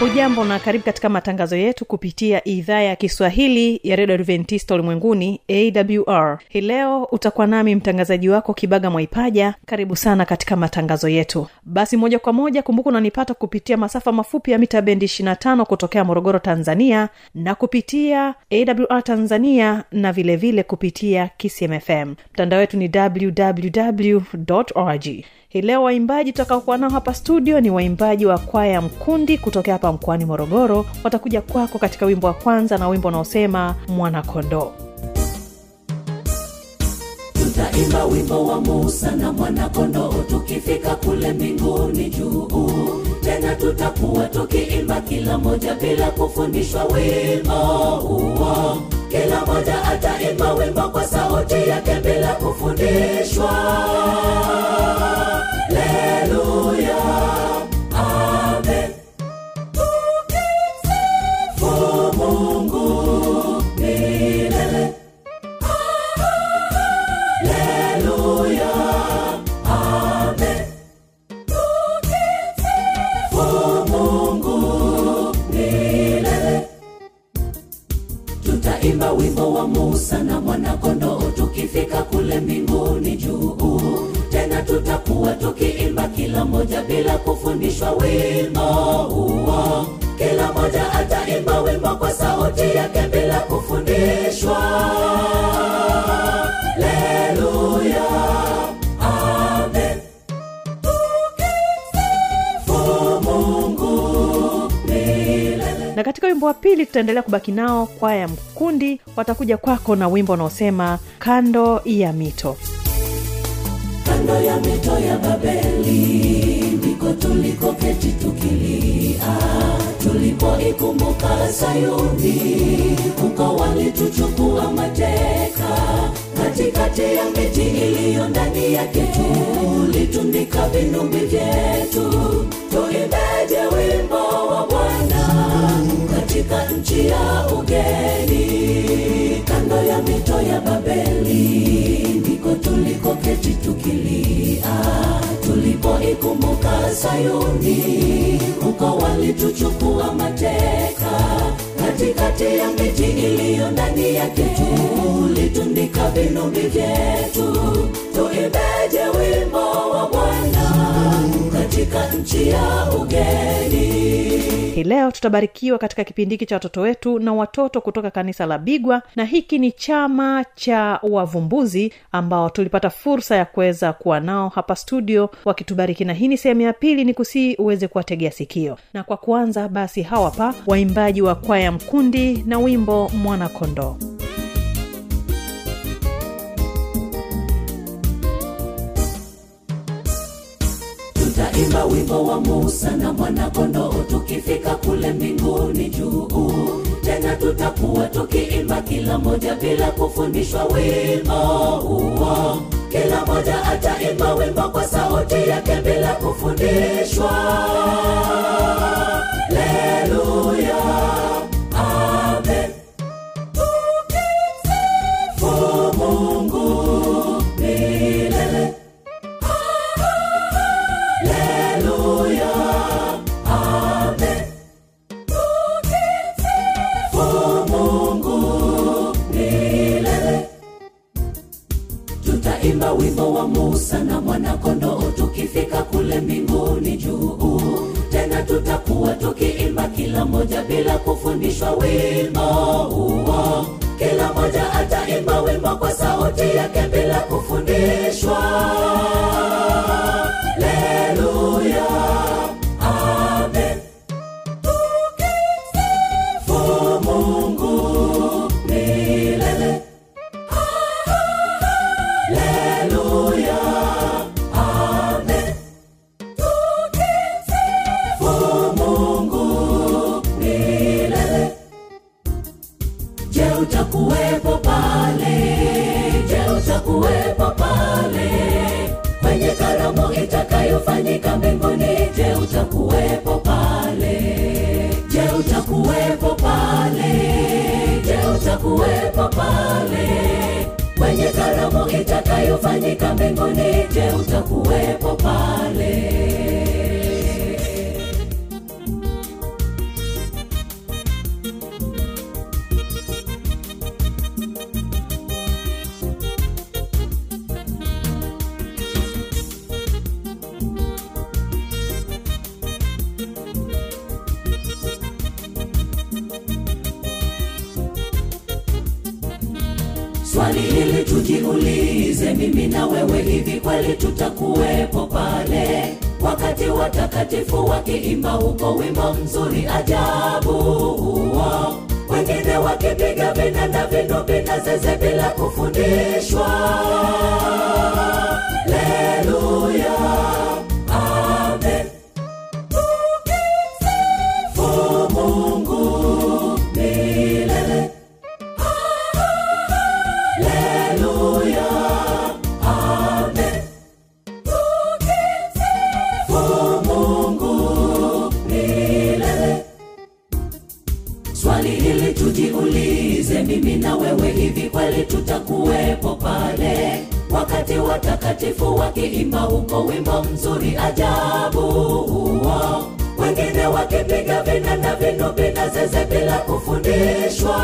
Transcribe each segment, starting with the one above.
hujambo na karibu katika matangazo yetu kupitia idhaa ya kiswahili ya redio adventista ulimwenguni awr hii leo utakuwa nami mtangazaji wako kibaga mwaipaja. Karibu sana katika matangazo yetu. Basi moja kwa moja kumbuka unanipata kupitia masafa mafupi ya mita bendi 25 kutokea morogoro tanzania na kupitia awr tanzania na vilevile vile kupitia kcmfm mtandao wetu ni www org hii leo waimbaji tutakaokuwa nao hapa studio ni waimbaji wa kwaya mkundi kutokea hapa mkoani morogoro. Watakuja kwako katika wimbo wa kwanza na wimbo unaosema mwanakondoo. Tutaimba wimbo wa musa na mwanakondoo tukifika kule mbinguni juu. Tena tutakuwa tukiimba kila moja bila kufundishwa wimbo huo. Kila moja ataimba wimbo kwa sauti yake bila kufundishwa tutakuwa tukiimba kila moja bila kufundishwa wimbo huo. Kila moja ataimba wimbo kwa sauti yake bila kufundishwa. Na katika wimbo wa pili tutaendelea kubaki nao kwaya ya mkundi watakuja kwako na wimbo unaosema kando ya mito kando ya mito ya babeli ndiko tulikoketi tukilia. Tulipoikumbuka sayuni huko walituchukua mateka. Katikati ya miti iliyo ndani yake tulitundika vinumbi vyetu. Tuimbeje wimbo wa bwana katika nchi ya ugeni kando ya mito ya babeli ndiko tulikoketi tukilia. Tulipoikumbuka sayuni huko walituchukua mateka. Katikati ya miji iliyo ndani yake tulitundika vinumbi vyetu tuimbeje wimbo wa bwana katika nchi ya ugeni. Hii leo tutabarikiwa katika kipindi hiki cha watoto wetu na watoto kutoka kanisa la bigwa na hiki ni chama cha wavumbuzi ambao tulipata fursa ya kuweza kuwa nao hapa studio wakitubariki na hii ni sehemu ya pili ni kusii uweze kuwategea sikio. Na kwa kuanza basi hawa pa waimbaji wa kwaya mkundi na wimbo mwana tutaimba wimbo wa musa na mwanakondoo tukifika kule mbinguni juu tena tutakuwa tukiimba kila moja bila kufundishwa wimbo huo. Kila moja ataimba wimbo kwa sauti yake bila kufundishwa swali hili tujiulize mimi na wewe hivi kweli tutakuwepo pale? Wakati watakatifu wakiimba huko wimbo mzuri ajabu huo. Wengine wakipiga vinanda vinubi na zeze bila kufundishwa. Leluya mzuri ajabu huo wengine wakipiga vinanda na na zeze bila kufundishwa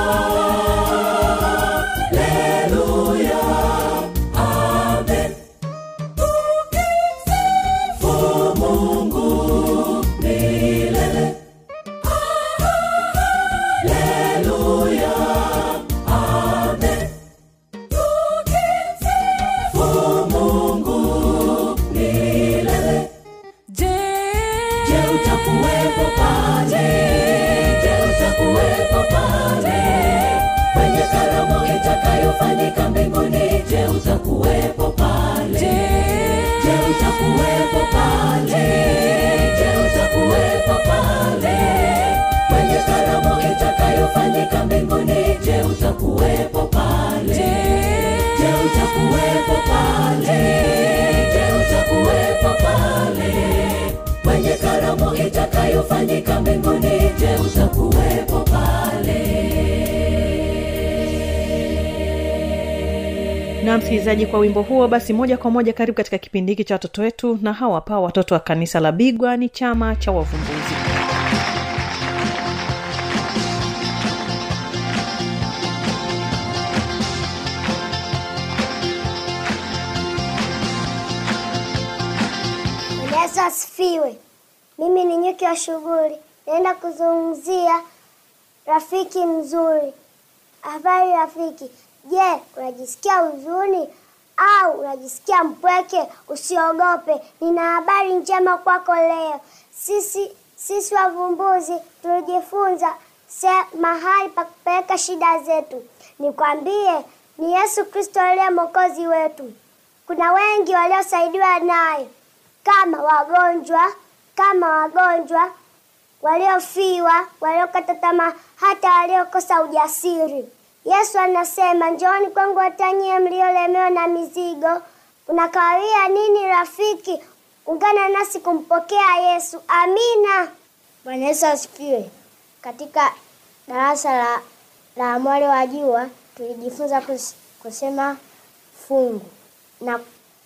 itakayofanyika mbinguni? Je, utakuwepo pale? na msikilizaji kwa wimbo huo basi moja kwa moja karibu katika kipindi hiki cha watoto wetu na hawa hapa watoto wa kanisa la bigwa ni chama cha wavumbuzi Yesu asifiwe. Mimi ni nyuki wa shughuli, naenda kuzungumzia rafiki mzuri. Habari rafiki, je, unajisikia huzuni au unajisikia mpweke? Usiogope, nina habari njema kwako leo. Sisi sisi wavumbuzi tulijifunza mahali pa kupeleka shida zetu. Nikwambie, ni Yesu Kristo aliye mwokozi wetu. Kuna wengi waliosaidiwa naye kama wagonjwa, kama wagonjwa waliofiwa, waliokata tamaa, hata waliokosa ujasiri. Yesu anasema, njooni kwangu watanyie mliolemewa na mizigo. Unakawia nini rafiki? Ungana nasi kumpokea Yesu. Amina. Bwana Yesu asifiwe. Katika darasa la, la mwali wa jua tulijifunza kus, kusema fungu na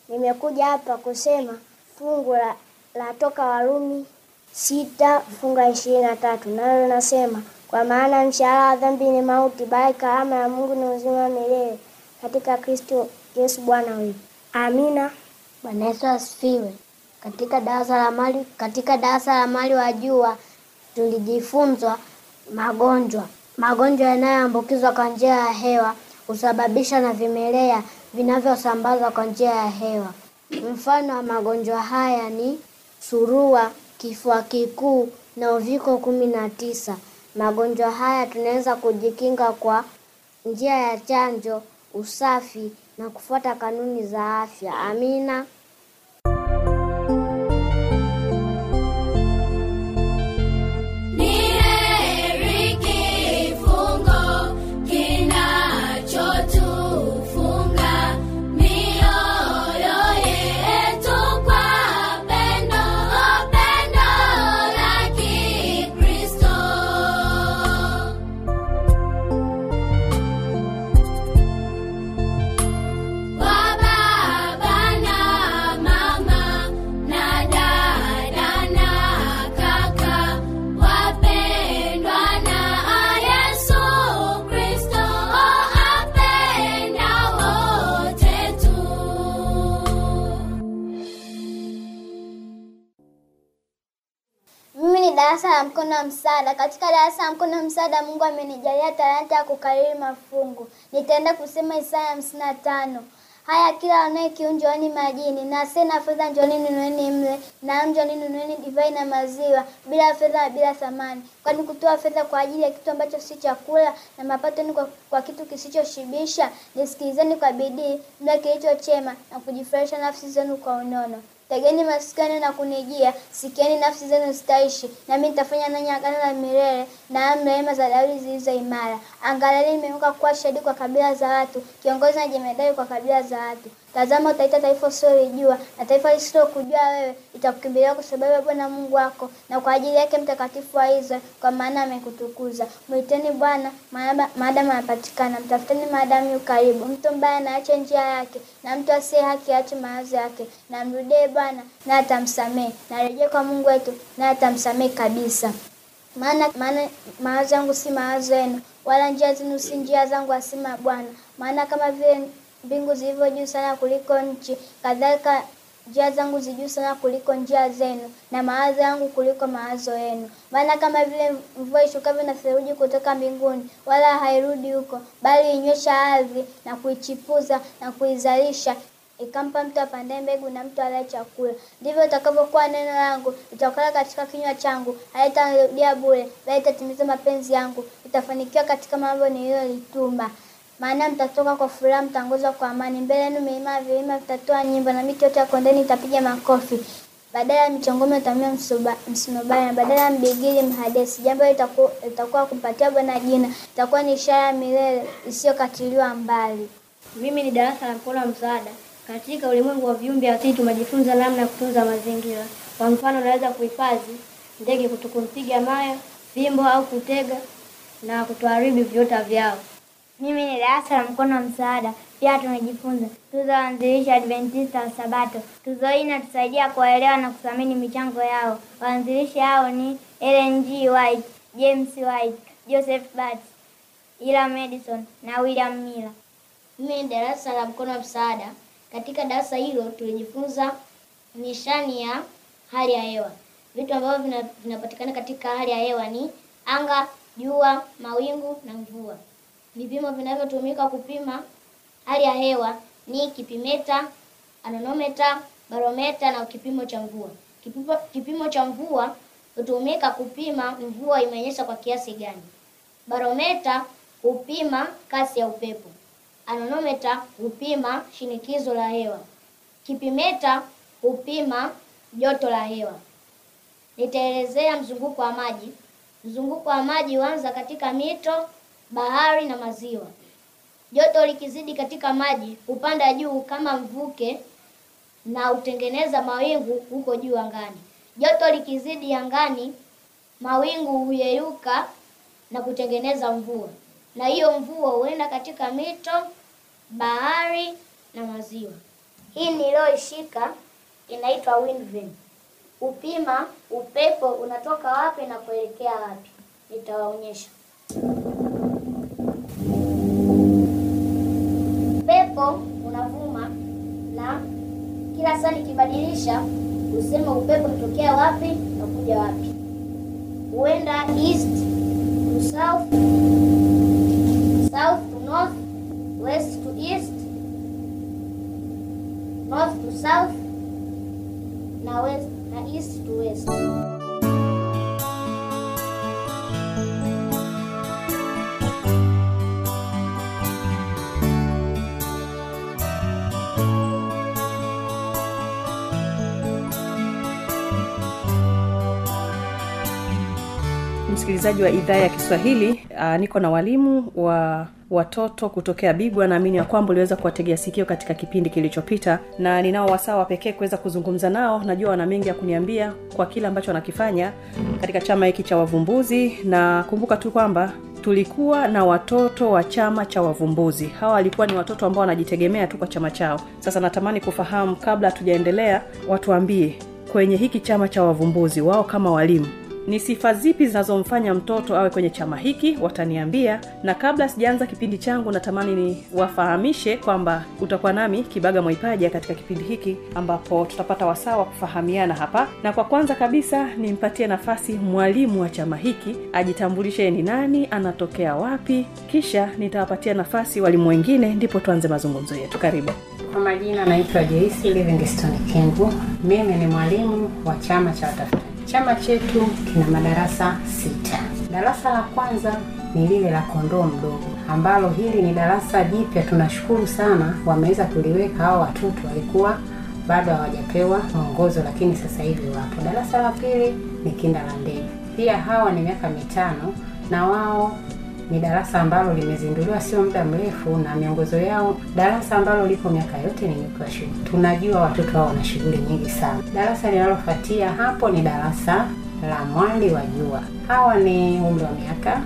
nimekuja hapa kusema fungu la, la toka Warumi sita funga ishirini na tatu nalo linasema kwa maana mshahara wa dhambi ni mauti, bali karama ya Mungu ni uzima milele katika Kristo Yesu Bwana wetu. Amina. Bwana Yesu asifiwe. Katika darasa la mali katika darasa la mali wa jua tulijifunzwa Magonjwa. Magonjwa yanayoambukizwa kwa njia ya hewa husababisha na vimelea vinavyosambazwa kwa njia ya hewa. Mfano wa magonjwa haya ni surua, kifua kikuu na uviko kumi na tisa. Magonjwa haya tunaweza kujikinga kwa njia ya chanjo, usafi na kufuata kanuni za afya. Amina. Darasa la mkono wa msaada. Katika darasa la mkono wa msaada, Mungu amenijalia talanta ya kukariri mafungu. Nitaenda kusema Isaya hamsini na tano. Haya, kila wanaye kiu njooni majini, na asiye fedha njooni nunueni mle, na njooni nunueni divai na maziwa, bila fedha na bila thamani. Kwani kutoa fedha kwa ajili ya kitu ambacho si chakula, na mapato ni kwa, kwa kitu kisichoshibisha? Nisikilizeni kwa bidii mle kilicho chema, na kujifurahisha nafsi zenu kwa unono. Tegeni masikani na kunijia, sikieni nafsi zenu zitaishi, nami nitafanya nanyi agano la milele na rehema za Daudi zilizo imara. Angalieni, nimeinuka kuwa shahidi kwa kabila za watu, kiongozi na jemedari kwa kabila za watu. Tazama, utaita taifa usilolijua, na taifa lisilokujua wewe itakukimbilia kwa sababu ya Bwana Mungu wako, na kwa ajili yake Mtakatifu wa Israeli, kwa maana amekutukuza. Mwiteni Bwana maadamu anapatikana, mtafuteni maadamu yu karibu. Mtu mbaya anaacha njia yake, na mtu asiye haki aache mawazo yake. Na Bwana na atamsamehe, na kwa Mungu wetu na atamsamehe kabisa. Maana maana mawazo yangu si mawazo yenu, wala njia zenu si njia zangu, asema Bwana. Maana kama vile mbingu zilivyo juu sana kuliko nchi, kadhalika njia zangu zijuu sana kuliko njia zenu, na mawazo yangu kuliko mawazo yenu. Maana kama vile mvua ishukavyo na theluji kutoka mbinguni, wala hairudi huko, bali inywesha ardhi na kuichipuza na kuizalisha ikampa mtu apandaye mbegu na mtu alaye chakula. Ndivyo utakavyokuwa neno langu litokalo katika kinywa changu, halitarudia bure, bali itatimiza mapenzi yangu, itafanikiwa katika mambo niliyolituma. Maana mtatoka kwa furaha, mtaongozwa kwa amani. Mbele yenu milima vilima vitatoa nyimbo, na miti yote ya kondeni itapiga makofi. Badala ya michongoma itamia msunobari, na badala ya mbigili mhadesi. Jambo litakuwa kumpatia Bwana jina, itakuwa ni ishara ya milele isiyokatiliwa mbali. Mimi ni darasa la mkono msaada. Katika ulimwengu wa viumbe asili tumejifunza namna ya kutunza mazingira. Kwa mfano, unaweza kuhifadhi ndege kutokumpiga mawe, fimbo au kutega na kutoharibu viota vyao. Mimi ni darasa la mkono wa msaada. Pia tumejifunza tuzo waanzilishi Adventista wa Sabato. Tuzo hii inatusaidia kuwaelewa na kuthamini michango yao. Waanzilishi hao ni Ellen. White, James White, Joseph Bates, Ila Madison na William Miller. Mimi ni darasa la mkono wa msaada. Katika darasa hilo tulijifunza nishani ya hali ya hewa. Vitu ambavyo vina- vinapatikana katika hali ya hewa ni anga, jua, mawingu na mvua. Vipimo vinavyotumika kupima hali ya hewa ni kipimeta, anenometa, barometa na kipimo cha mvua. Kipimo, kipimo cha mvua hutumika kupima mvua imenyesha kwa kiasi gani. Barometa hupima kasi ya upepo. Anenometa hupima shinikizo la hewa. Kipimeta hupima joto la hewa. Nitaelezea mzunguko wa maji. Mzunguko wa maji huanza katika mito, bahari na maziwa. Joto likizidi katika maji hupanda juu kama mvuke na hutengeneza mawingu huko juu angani. Joto likizidi angani, mawingu huyeyuka na kutengeneza mvua, na hiyo mvua huenda katika mito, bahari na maziwa. Hii niliyoishika inaitwa wind vane. Upima upepo unatoka wapi na kuelekea wapi. Nitawaonyesha. Upepo unavuma na kila saa nikibadilisha usema upepo unatokea wapi na kuja wapi. Huenda east, to south, south to north, west to east, north to south, na west na east to west. Msikilizaji wa idhaa ya kiswahili uh, niko na walimu wa watoto kutokea bigwa. Naamini ya kwamba uliweza kuwategea sikio katika kipindi kilichopita na ninao wasaa wa pekee kuweza kuzungumza nao. Najua wana mengi ya kuniambia kwa kile ambacho wanakifanya katika chama hiki cha wavumbuzi na kumbuka tu kwamba tulikuwa na watoto wa chama cha wavumbuzi. Hawa walikuwa ni watoto ambao wanajitegemea tu kwa chama chao. Sasa natamani kufahamu kabla hatujaendelea watuambie kwenye hiki chama cha wavumbuzi wao kama walimu ni sifa zipi zinazomfanya mtoto awe kwenye chama hiki? Wataniambia. Na kabla sijaanza kipindi changu natamani ni wafahamishe kwamba utakuwa nami kibaga mwaipaja katika kipindi hiki ambapo tutapata wasaa wa kufahamiana hapa. Na kwa kwanza kabisa nimpatie nafasi mwalimu wa chama hiki ajitambulishe ni nani anatokea wapi kisha nitawapatia nafasi walimu wengine ndipo tuanze mazungumzo yetu. Karibu. Kwa majina naitwa jeisi livingston kingu. Mimi ni mwalimu wa chama cha watafutaji. Chama chetu kina madarasa sita. Darasa la kwanza ni lile la kondoo mdogo, ambalo hili ni darasa jipya. Tunashukuru sana wameweza kuliweka. Hao watoto walikuwa bado hawajapewa mwongozo, lakini sasa hivi wapo. Darasa la pili ni kinda la ndege, pia hawa ni miaka mitano na wao ni darasa ambalo limezinduliwa sio muda mrefu na miongozo yao darasa ambalo liko miaka yote ni nyuki shule. Tunajua watoto hao wana shughuli nyingi sana. Darasa linalofuatia hapo ni darasa la mwali wa jua. Hawa ni umri wa miaka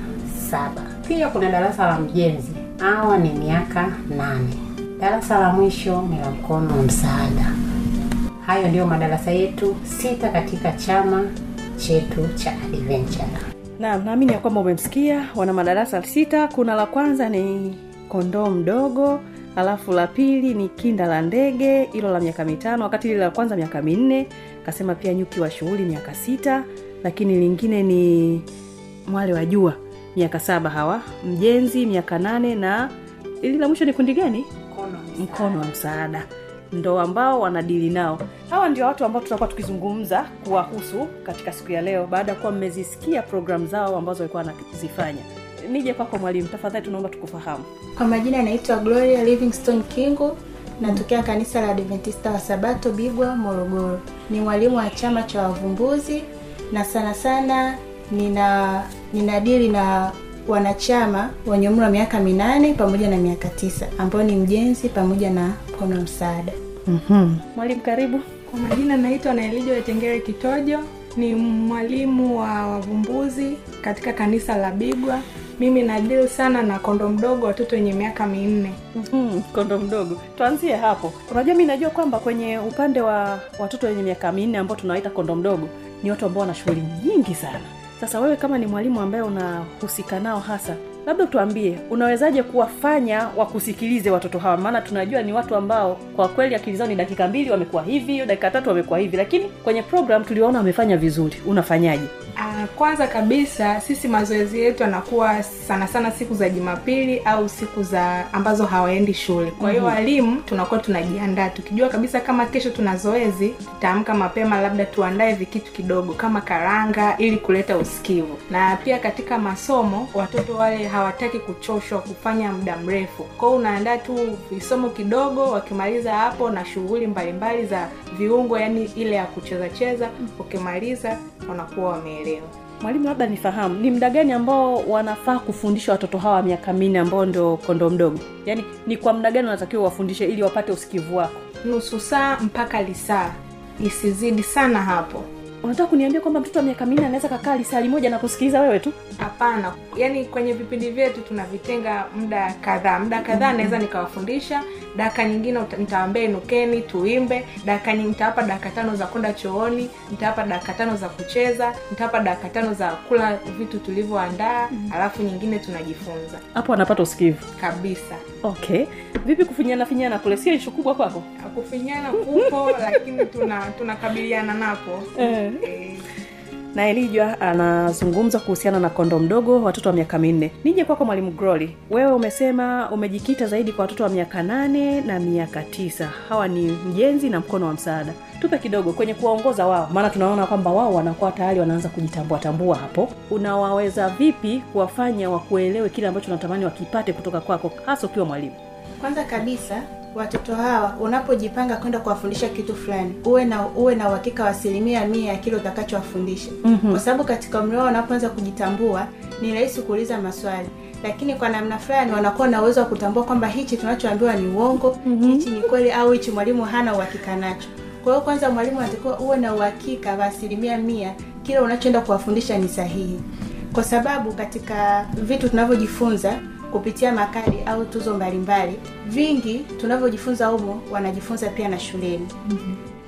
saba. Pia kuna darasa la mjenzi. Hawa ni miaka nane. Darasa la mwisho ni la mkono wa msaada. Hayo ndiyo madarasa yetu sita katika chama chetu cha adventure naam naamini ya kwamba umemsikia wana madarasa sita. Kuna la kwanza ni kondoo mdogo alafu la pili ni kinda la ndege hilo la miaka mitano wakati lile la kwanza miaka minne. Kasema pia nyuki wa shughuli miaka sita lakini lingine ni mwale wa jua miaka saba hawa. Mjenzi miaka nane na ili la mwisho ni kundi gani? Mkono wa msaada ndo ambao wanadili nao hawa ndio watu ambao tutakuwa tukizungumza kuwahusu katika siku ya leo baada ya kuwa mmezisikia programu zao ambazo walikuwa wanazifanya nije kwako mwalimu tafadhali tunaomba tukufahamu Kwa majina naitwa Gloria Livingstone Kingu, natokea kanisa la Adventista wa Sabato Bigwa, Morogoro. Ni mwalimu wa chama cha wavumbuzi na sana sana nina ninadili na wanachama wenye umri wa miaka minane pamoja na miaka tisa ambao ni mjenzi pamoja na mkono msaada. Mm-hmm. mwalimu karibu Kwa majina naitwa Naelijo Wetengere Kitojo, ni mwalimu wa wavumbuzi katika kanisa la Bigwa. Mimi nadili sana na kondo mdogo, watoto wenye miaka minne. mm-hmm. kondo mdogo tuanzie hapo unajua mi najua kwamba kwenye upande wa watoto wenye miaka minne ambao tunawaita kondo mdogo ni watu ambao wana shughuli nyingi sana sasa wewe kama ni mwalimu ambaye unahusika nao hasa labda tuambie unawezaje kuwafanya wakusikilize watoto hawa maana tunajua ni watu ambao kwa kweli akili zao ni dakika mbili wamekuwa hivi dakika tatu wamekuwa hivi lakini kwenye program tuliwaona wamefanya vizuri unafanyaje Ah, kwanza kabisa sisi mazoezi yetu yanakuwa sana sana siku za Jumapili au siku za ambazo hawaendi shule. Kwa hiyo Mhm. walimu tunakuwa tunajiandaa tukijua kabisa kama kesho tuna zoezi, tutaamka mapema, labda tuandae vikitu kidogo kama karanga ili kuleta usikivu. Na pia katika masomo watoto wale hawataki kuchoshwa kufanya muda mrefu, kwa hiyo unaandaa tu visomo kidogo, wakimaliza hapo na shughuli mbalimbali za viungo, yani ile ya kucheza cheza, ukimaliza wanakuwa wameelewa. mwalimu labda nifahamu ni muda gani ambao wanafaa kufundisha watoto hawa miaka minne ambao ndio kondo mdogo? Yaani ni kwa muda gani wanatakiwa wafundishe ili wapate usikivu wako? Nusu saa mpaka lisaa. Isizidi sana hapo unataka kuniambia kwamba mtoto wa miaka minne anaweza kakaa lisali moja na kusikiliza wewe tu? Hapana. Yaani kwenye vipindi vyetu tunavitenga muda kadhaa. Muda kadhaa naweza nikawafundisha dakika nyingine nitawaambia inukeni tuimbe dakika nitawapa dakika tano za kwenda chooni nitawapa dakika tano za kucheza nitawapa dakika tano za kula vitu tulivyoandaa alafu nyingine tunajifunza. Hapo anapata usikivu. Kabisa. Okay. Vipi kufinyana finyana kule? Sio ishu kubwa kwako? Kufinyana kupo lakini tuna tunakabiliana napo. Eh. Na elijwa anazungumza kuhusiana na kondo mdogo watoto wa miaka minne. Nije kwako mwalimu groli. Wewe umesema umejikita zaidi kwa watoto wa miaka nane na miaka tisa. Hawa ni mjenzi na mkono wa msaada. Tupe kidogo kwenye kuwaongoza wao. Maana tunaona kwamba wao wanakuwa tayari wanaanza kujitambua tambua hapo. Unawaweza vipi kuwafanya wakuelewe kile ambacho unatamani wakipate kutoka kwako hasa ukiwa mwalimu? Kwanza kabisa watoto hawa unapojipanga kwenda kuwafundisha kitu fulani uwe na uwe na uhakika wa asilimia mia ya kile utakachowafundisha Mhm. kwa sababu katika umri wao wanapoanza kujitambua ni rahisi kuuliza maswali lakini kwa namna fulani wanakuwa na uwezo wa kutambua kwamba hichi tunachoambiwa ni uongo mm-hmm. hichi ni kweli au hichi mwalimu hana uhakika nacho kwa hiyo kwanza mwalimu anatakiwa uwe na uhakika wa asilimia mia kile unachoenda kuwafundisha ni sahihi kwa sababu katika vitu tunavyojifunza kupitia makadi au tuzo mbalimbali vingi tunavyojifunza humo wanajifunza pia na shuleni.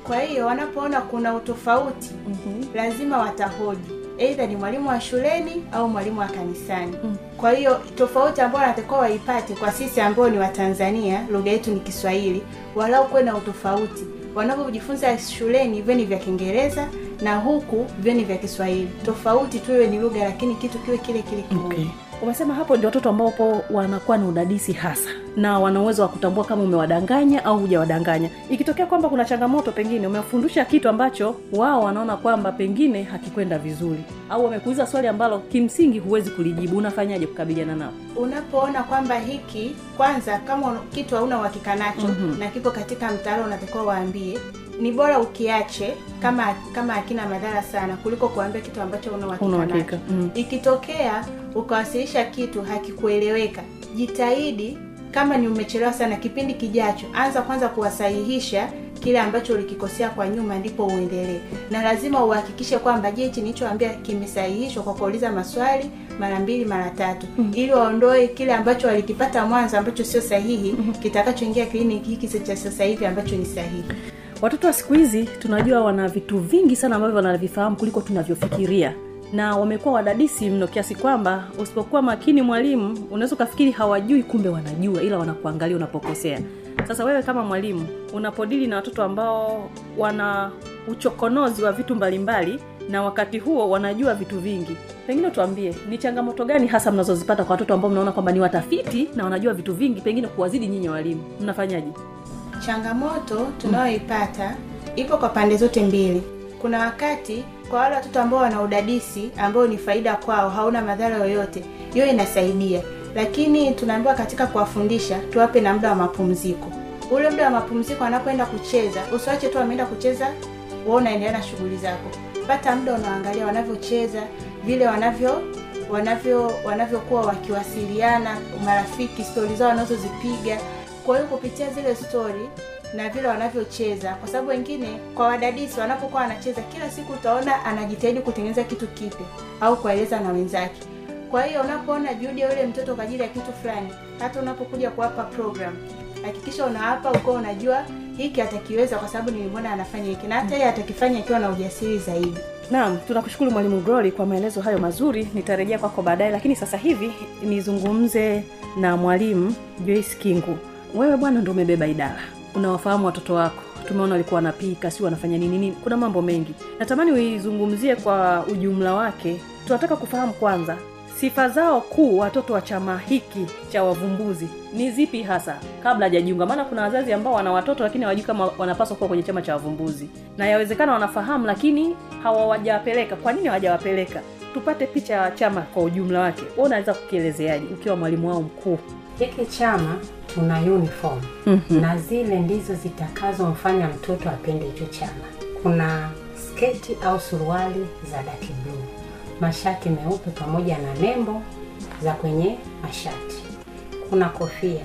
Kwa hiyo wanapoona kuna utofauti lazima watahoji. Eidha ni mwalimu wa shuleni au mwalimu wa kanisani. Kwa hiyo tofauti ambayo wanatakiwa waipate kwa sisi ambao ni watanzania lugha yetu ni kiswahili walau kuwe na utofauti. Wanavyojifunza shuleni vyo ni vya kiingereza na huku vyo ni vya kiswahili. Tofauti tuwe ni lugha lakini kitu kiwe kile kile kimoja okay. Umesema hapo ndio watoto ambapo wanakuwa na udadisi hasa na wana uwezo wa kutambua kama umewadanganya au hujawadanganya ikitokea kwamba kuna changamoto pengine umefundisha kitu ambacho wao wanaona kwamba pengine hakikwenda vizuri au wamekuuliza swali ambalo kimsingi huwezi kulijibu unafanyaje kukabiliana nao unapoona kwamba hiki kwanza kama kitu hauna uhakika nacho Mhm. na kipo katika mtaala unatakiwa waambie ni bora ukiache kama kama hakina madhara sana kuliko kuambia kitu ambacho una uhakika mm. ikitokea ukawasilisha kitu hakikueleweka jitahidi kama ni umechelewa sana kipindi kijacho anza kwanza kuwasahihisha kile ambacho ulikikosea kwa nyuma ndipo uendelee na lazima uhakikishe kwamba je hichi nilichoambia kimesahihishwa kwa kuuliza maswali mara mbili mara tatu mm. ili waondoe kile ambacho walikipata mwanzo ambacho sio sahihi mm. kitakachoingia kliniki hiki cha sasa hivi ambacho ni sahihi watoto wa siku hizi tunajua wana vitu vingi sana ambavyo wanavifahamu kuliko tunavyofikiria. Na wamekuwa wadadisi mno kiasi kwamba usipokuwa makini mwalimu unaweza ukafikiri hawajui kumbe wanajua ila wanakuangalia unapokosea. Sasa wewe kama mwalimu unapodili na watoto ambao wana uchokonozi wa vitu mbalimbali na wakati huo wanajua vitu vingi. Pengine tuambie ni changamoto gani hasa mnazozipata kwa watoto ambao mnaona kwamba ni watafiti na wanajua vitu vingi pengine kuwazidi nyinyi walimu? Mnafanyaje changamoto tunayoipata ipo kwa pande zote mbili. Kuna wakati kwa wale watoto ambao wana udadisi ambao ni faida kwao hauna madhara yoyote hiyo inasaidia. Lakini tunaambiwa katika kuwafundisha tuwape na muda wa mapumziko. Ule muda wa mapumziko anapoenda kucheza usiwache tu ameenda kucheza wewe unaendelea na shughuli zako. Pata muda unaangalia wanavyocheza vile wanavyo wanavyo wanavyokuwa wakiwasiliana marafiki stori zao wanazozipiga kwa hiyo kupitia zile stori na vile wanavyocheza. Kwa sababu wengine kwa wadadisi wanapokuwa wanacheza kila siku utaona anajitahidi kutengeneza kitu kipya au kueleza na wenzake. Kwa hiyo unapoona juhudi ya yule mtoto kwa ajili ya kitu fulani hata unapokuja kuwapa program hakikisha unawapa uko, unajua hiki atakiweza kwa sababu nilimwona anafanya hiki na hata yeye atakifanya akiwa na ujasiri zaidi. Naam tunakushukuru mwalimu glory kwa maelezo hayo mazuri. Nitarejea kwako baadaye lakini sasa hivi nizungumze na mwalimu joyce kingu wewe bwana ndo umebeba idara. Unawafahamu watoto wako. Tumeona walikuwa wanapika si wanafanya nini nini. Kuna mambo mengi. Natamani uizungumzie kwa ujumla wake. Tunataka kufahamu kwanza sifa zao kuu watoto wa chama hiki cha wavumbuzi ni zipi hasa? Kabla hajajiunga maana kuna wazazi ambao wana watoto lakini hawajui kama wanapaswa kuwa kwenye chama cha wavumbuzi. Na yawezekana wanafahamu lakini hawawajawapeleka. Kwa nini hawajawapeleka? Tupate picha ya chama kwa ujumla wake. Unaweza kukielezeaje ukiwa mwalimu wao mkuu? Hiki chama tuna uniform. Mhm. na zile ndizo zitakazomfanya mtoto apende hicho chama. Kuna sketi au suruali za dark blue. Mashati meupe pamoja na nembo za kwenye mashati. Kuna kofia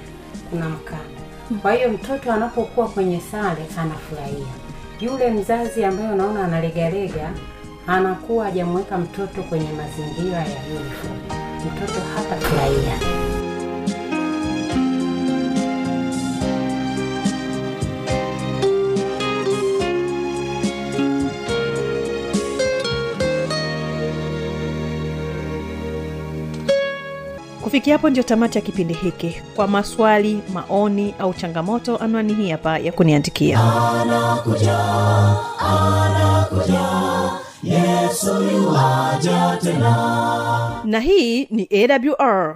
kuna mkanda. Kwa hiyo mtoto anapokuwa kwenye sare anafurahia. Yule mzazi ambaye unaona analegalega anakuwa hajamweka mtoto kwenye mazingira ya uniform. Mtoto hatafurahia kufikia hapo ndio tamati ya kipindi hiki. Kwa maswali maoni au changamoto anwani hii hapa ya kuniandikia. Yuwaja tena. Na hii ni awr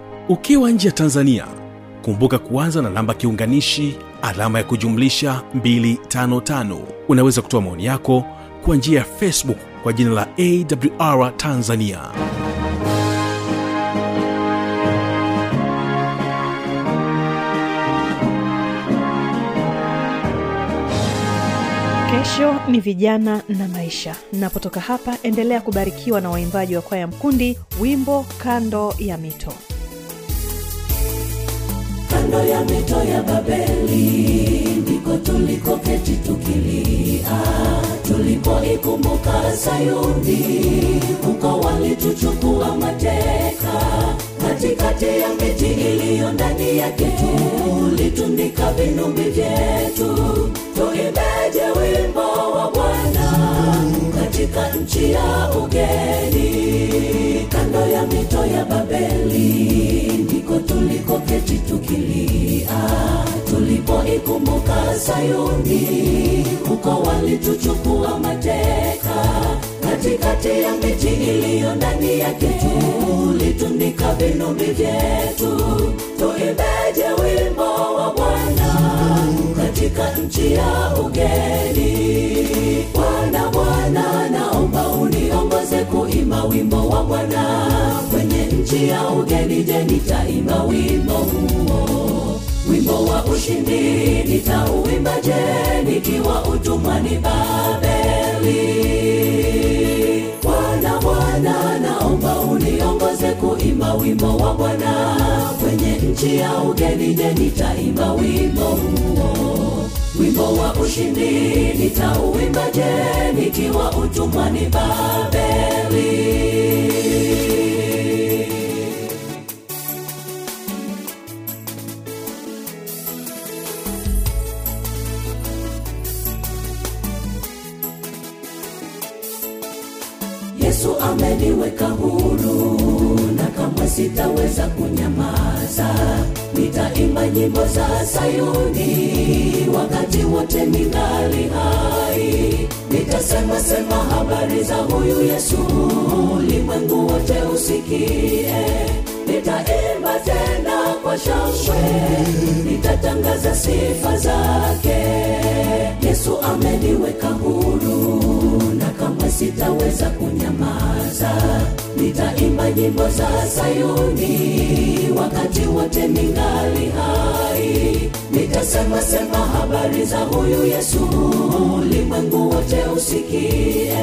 ukiwa nje ya tanzania kumbuka kuanza na namba kiunganishi alama ya kujumlisha 255 unaweza kutoa maoni yako kwa njia ya facebook kwa jina la awr tanzania. Kesho ni vijana na maisha. Napotoka hapa endelea kubarikiwa na waimbaji wa kwaya mkundi wimbo kando ya mito kando ya mito ya babeli ndiko tulikoketi tukilia. Tulipoikumbuka sayuni huko walituchukua mateka. Katikati ya miti iliyo ndani yake tulitundika vinumbi vyetu. Tuimbeje wimbo wa bwana katika nchi ya ugeni. Kando ya mito ya babeli ndiko tulikoketi tukilia. Tulipoikumbuka sayuni huko walituchukua mateka. Katikati ya miti iliyo ndani yake tulitundika vinumbi vyetu. Tuimbeje wimbo wa bwana katika nchi ya ugeni? Bwana bwana naomba uniongoze kuima wimbo wa bwana nchi ya ugeni je nitaimba wimbo huo? Wimbo wa ushindi nitauimba je nikiwa utumwani babeli? Bwana bwana naomba uniongoze kuimba wimbo wa bwana. Kwenye nchi ya ugeni je nitaimba wimbo huo? Wimbo wa ushindi nitauimba je nikiwa utumwani babeli yesu ameniweka huru na kamwe sitaweza kunyamaza. Nitaimba nyimbo za sayuni wakati wote ningali hai. Nitasema sema habari za huyu yesu ulimwengu wote usikie. Nitaimba tena kwa shangwe nitatangaza sifa zake. Yesu ameniweka huru sitaweza kunyamaza. Nitaimba nyimbo za sayuni. Wakati wote ningali hai. Nitasema sema habari za huyu yesu. Ulimwengu wote usikie.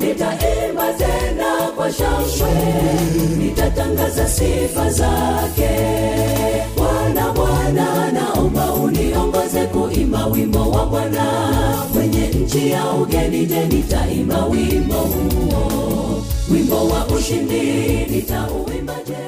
Nitaimba tena kwa shangwe nitatangaza sifa zake. Bwana bwana naomba uniongoze kuimba wimbo wa bwana nchi ya ugeni je nitaimba wimbo huo. Wimbo wa ushindi nitauimba je